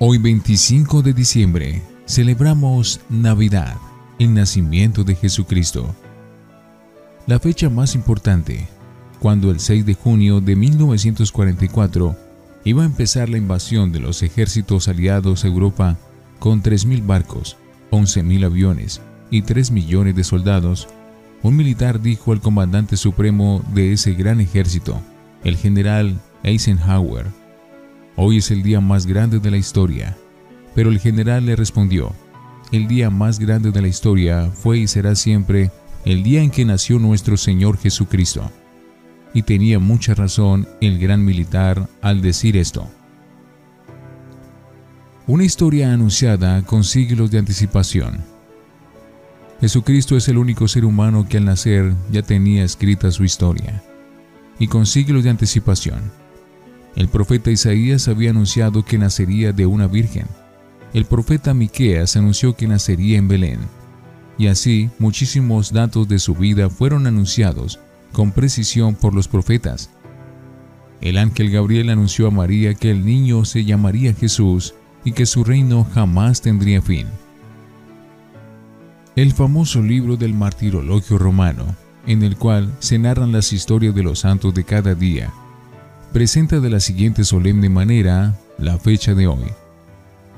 Hoy 25 de diciembre celebramos Navidad, el nacimiento de Jesucristo. La fecha más importante, cuando el 6 de junio de 1944 iba a empezar la invasión de los ejércitos aliados a Europa con 3.000 barcos, 11.000 aviones y 3 millones de soldados, un militar dijo al comandante supremo de ese gran ejército, el general Eisenhower, Hoy es el día más grande de la historia. Pero el general le respondió, el día más grande de la historia fue y será siempre el día en que nació nuestro Señor Jesucristo. Y tenía mucha razón el gran militar al decir esto. Una historia anunciada con siglos de anticipación. Jesucristo es el único ser humano que al nacer ya tenía escrita su historia, y con siglos de anticipación. El profeta Isaías había anunciado que nacería de una virgen. El profeta Miqueas anunció que nacería en Belén. Y así muchísimos datos de su vida fueron anunciados con precisión por los profetas. El ángel Gabriel anunció a María que el niño se llamaría Jesús y que su reino jamás tendría fin. El famoso libro del martirologio romano, en el cual se narran las historias de los santos de cada día, presenta de la siguiente solemne manera la fecha de hoy.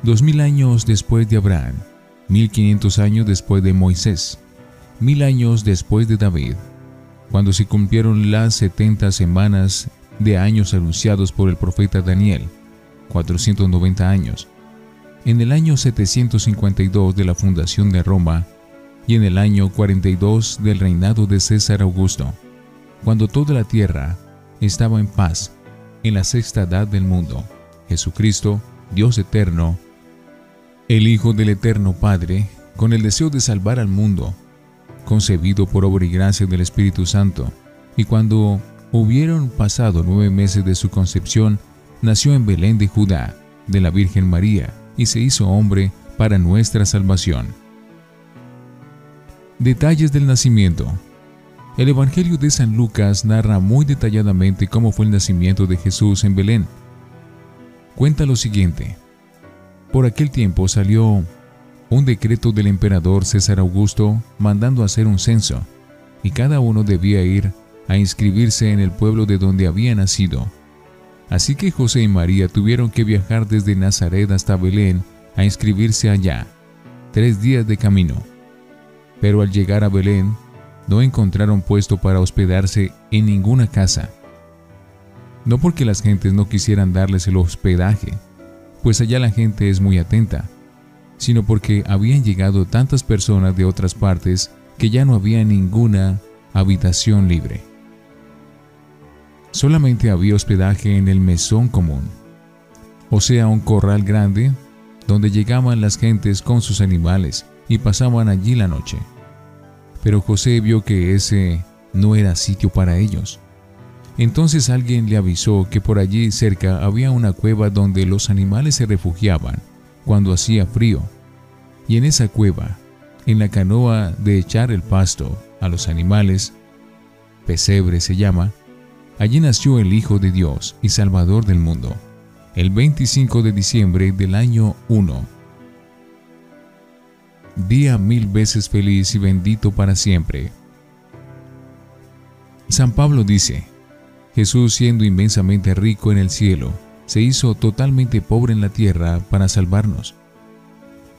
Dos mil años después de Abraham, mil quinientos años después de Moisés, mil años después de David, cuando se cumplieron las setenta semanas de años anunciados por el profeta Daniel, 490 años, en el año 752 de la fundación de Roma y en el año 42 del reinado de César Augusto, cuando toda la tierra estaba en paz en la sexta edad del mundo, Jesucristo, Dios eterno, el Hijo del Eterno Padre, con el deseo de salvar al mundo, concebido por obra y gracia del Espíritu Santo, y cuando hubieron pasado nueve meses de su concepción, nació en Belén de Judá, de la Virgen María, y se hizo hombre para nuestra salvación. Detalles del nacimiento. El Evangelio de San Lucas narra muy detalladamente cómo fue el nacimiento de Jesús en Belén. Cuenta lo siguiente. Por aquel tiempo salió un decreto del emperador César Augusto mandando hacer un censo, y cada uno debía ir a inscribirse en el pueblo de donde había nacido. Así que José y María tuvieron que viajar desde Nazaret hasta Belén a inscribirse allá, tres días de camino. Pero al llegar a Belén, no encontraron puesto para hospedarse en ninguna casa. No porque las gentes no quisieran darles el hospedaje, pues allá la gente es muy atenta, sino porque habían llegado tantas personas de otras partes que ya no había ninguna habitación libre. Solamente había hospedaje en el mesón común, o sea, un corral grande donde llegaban las gentes con sus animales y pasaban allí la noche. Pero José vio que ese no era sitio para ellos. Entonces alguien le avisó que por allí cerca había una cueva donde los animales se refugiaban cuando hacía frío. Y en esa cueva, en la canoa de echar el pasto a los animales, pesebre se llama, allí nació el Hijo de Dios y Salvador del mundo, el 25 de diciembre del año 1 día mil veces feliz y bendito para siempre. San Pablo dice, Jesús siendo inmensamente rico en el cielo, se hizo totalmente pobre en la tierra para salvarnos.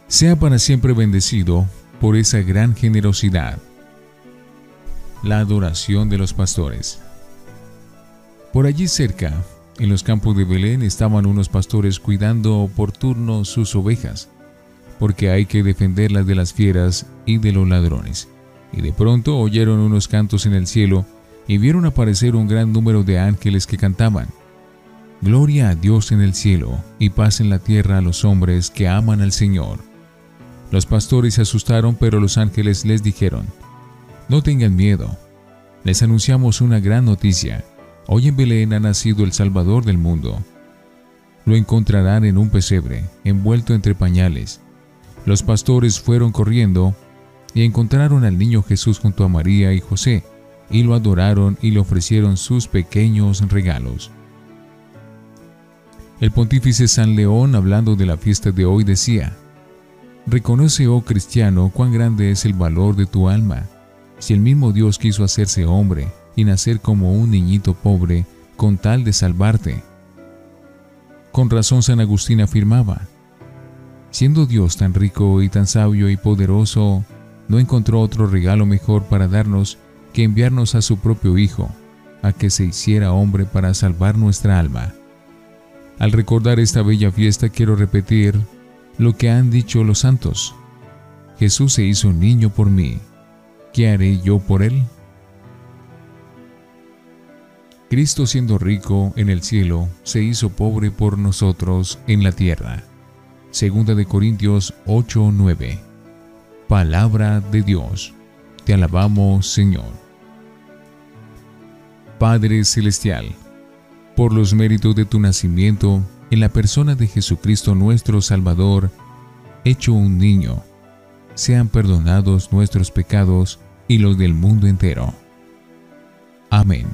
Sea para siempre bendecido por esa gran generosidad. La adoración de los pastores. Por allí cerca, en los campos de Belén, estaban unos pastores cuidando por turno sus ovejas porque hay que defenderlas de las fieras y de los ladrones. Y de pronto oyeron unos cantos en el cielo y vieron aparecer un gran número de ángeles que cantaban. Gloria a Dios en el cielo y paz en la tierra a los hombres que aman al Señor. Los pastores se asustaron, pero los ángeles les dijeron, No tengan miedo, les anunciamos una gran noticia. Hoy en Belén ha nacido el Salvador del mundo. Lo encontrarán en un pesebre, envuelto entre pañales los pastores fueron corriendo y encontraron al niño Jesús junto a María y José, y lo adoraron y le ofrecieron sus pequeños regalos. El pontífice San León, hablando de la fiesta de hoy, decía, Reconoce, oh cristiano, cuán grande es el valor de tu alma. Si el mismo Dios quiso hacerse hombre y nacer como un niñito pobre con tal de salvarte. Con razón San Agustín afirmaba, siendo Dios tan rico y tan sabio y poderoso, no encontró otro regalo mejor para darnos que enviarnos a su propio Hijo, a que se hiciera hombre para salvar nuestra alma. Al recordar esta bella fiesta quiero repetir lo que han dicho los santos. Jesús se hizo niño por mí. ¿Qué haré yo por él? Cristo siendo rico en el cielo, se hizo pobre por nosotros en la tierra. Segunda de Corintios 8:9. Palabra de Dios. Te alabamos, Señor. Padre celestial, por los méritos de tu nacimiento en la persona de Jesucristo nuestro Salvador, hecho un niño, sean perdonados nuestros pecados y los del mundo entero. Amén.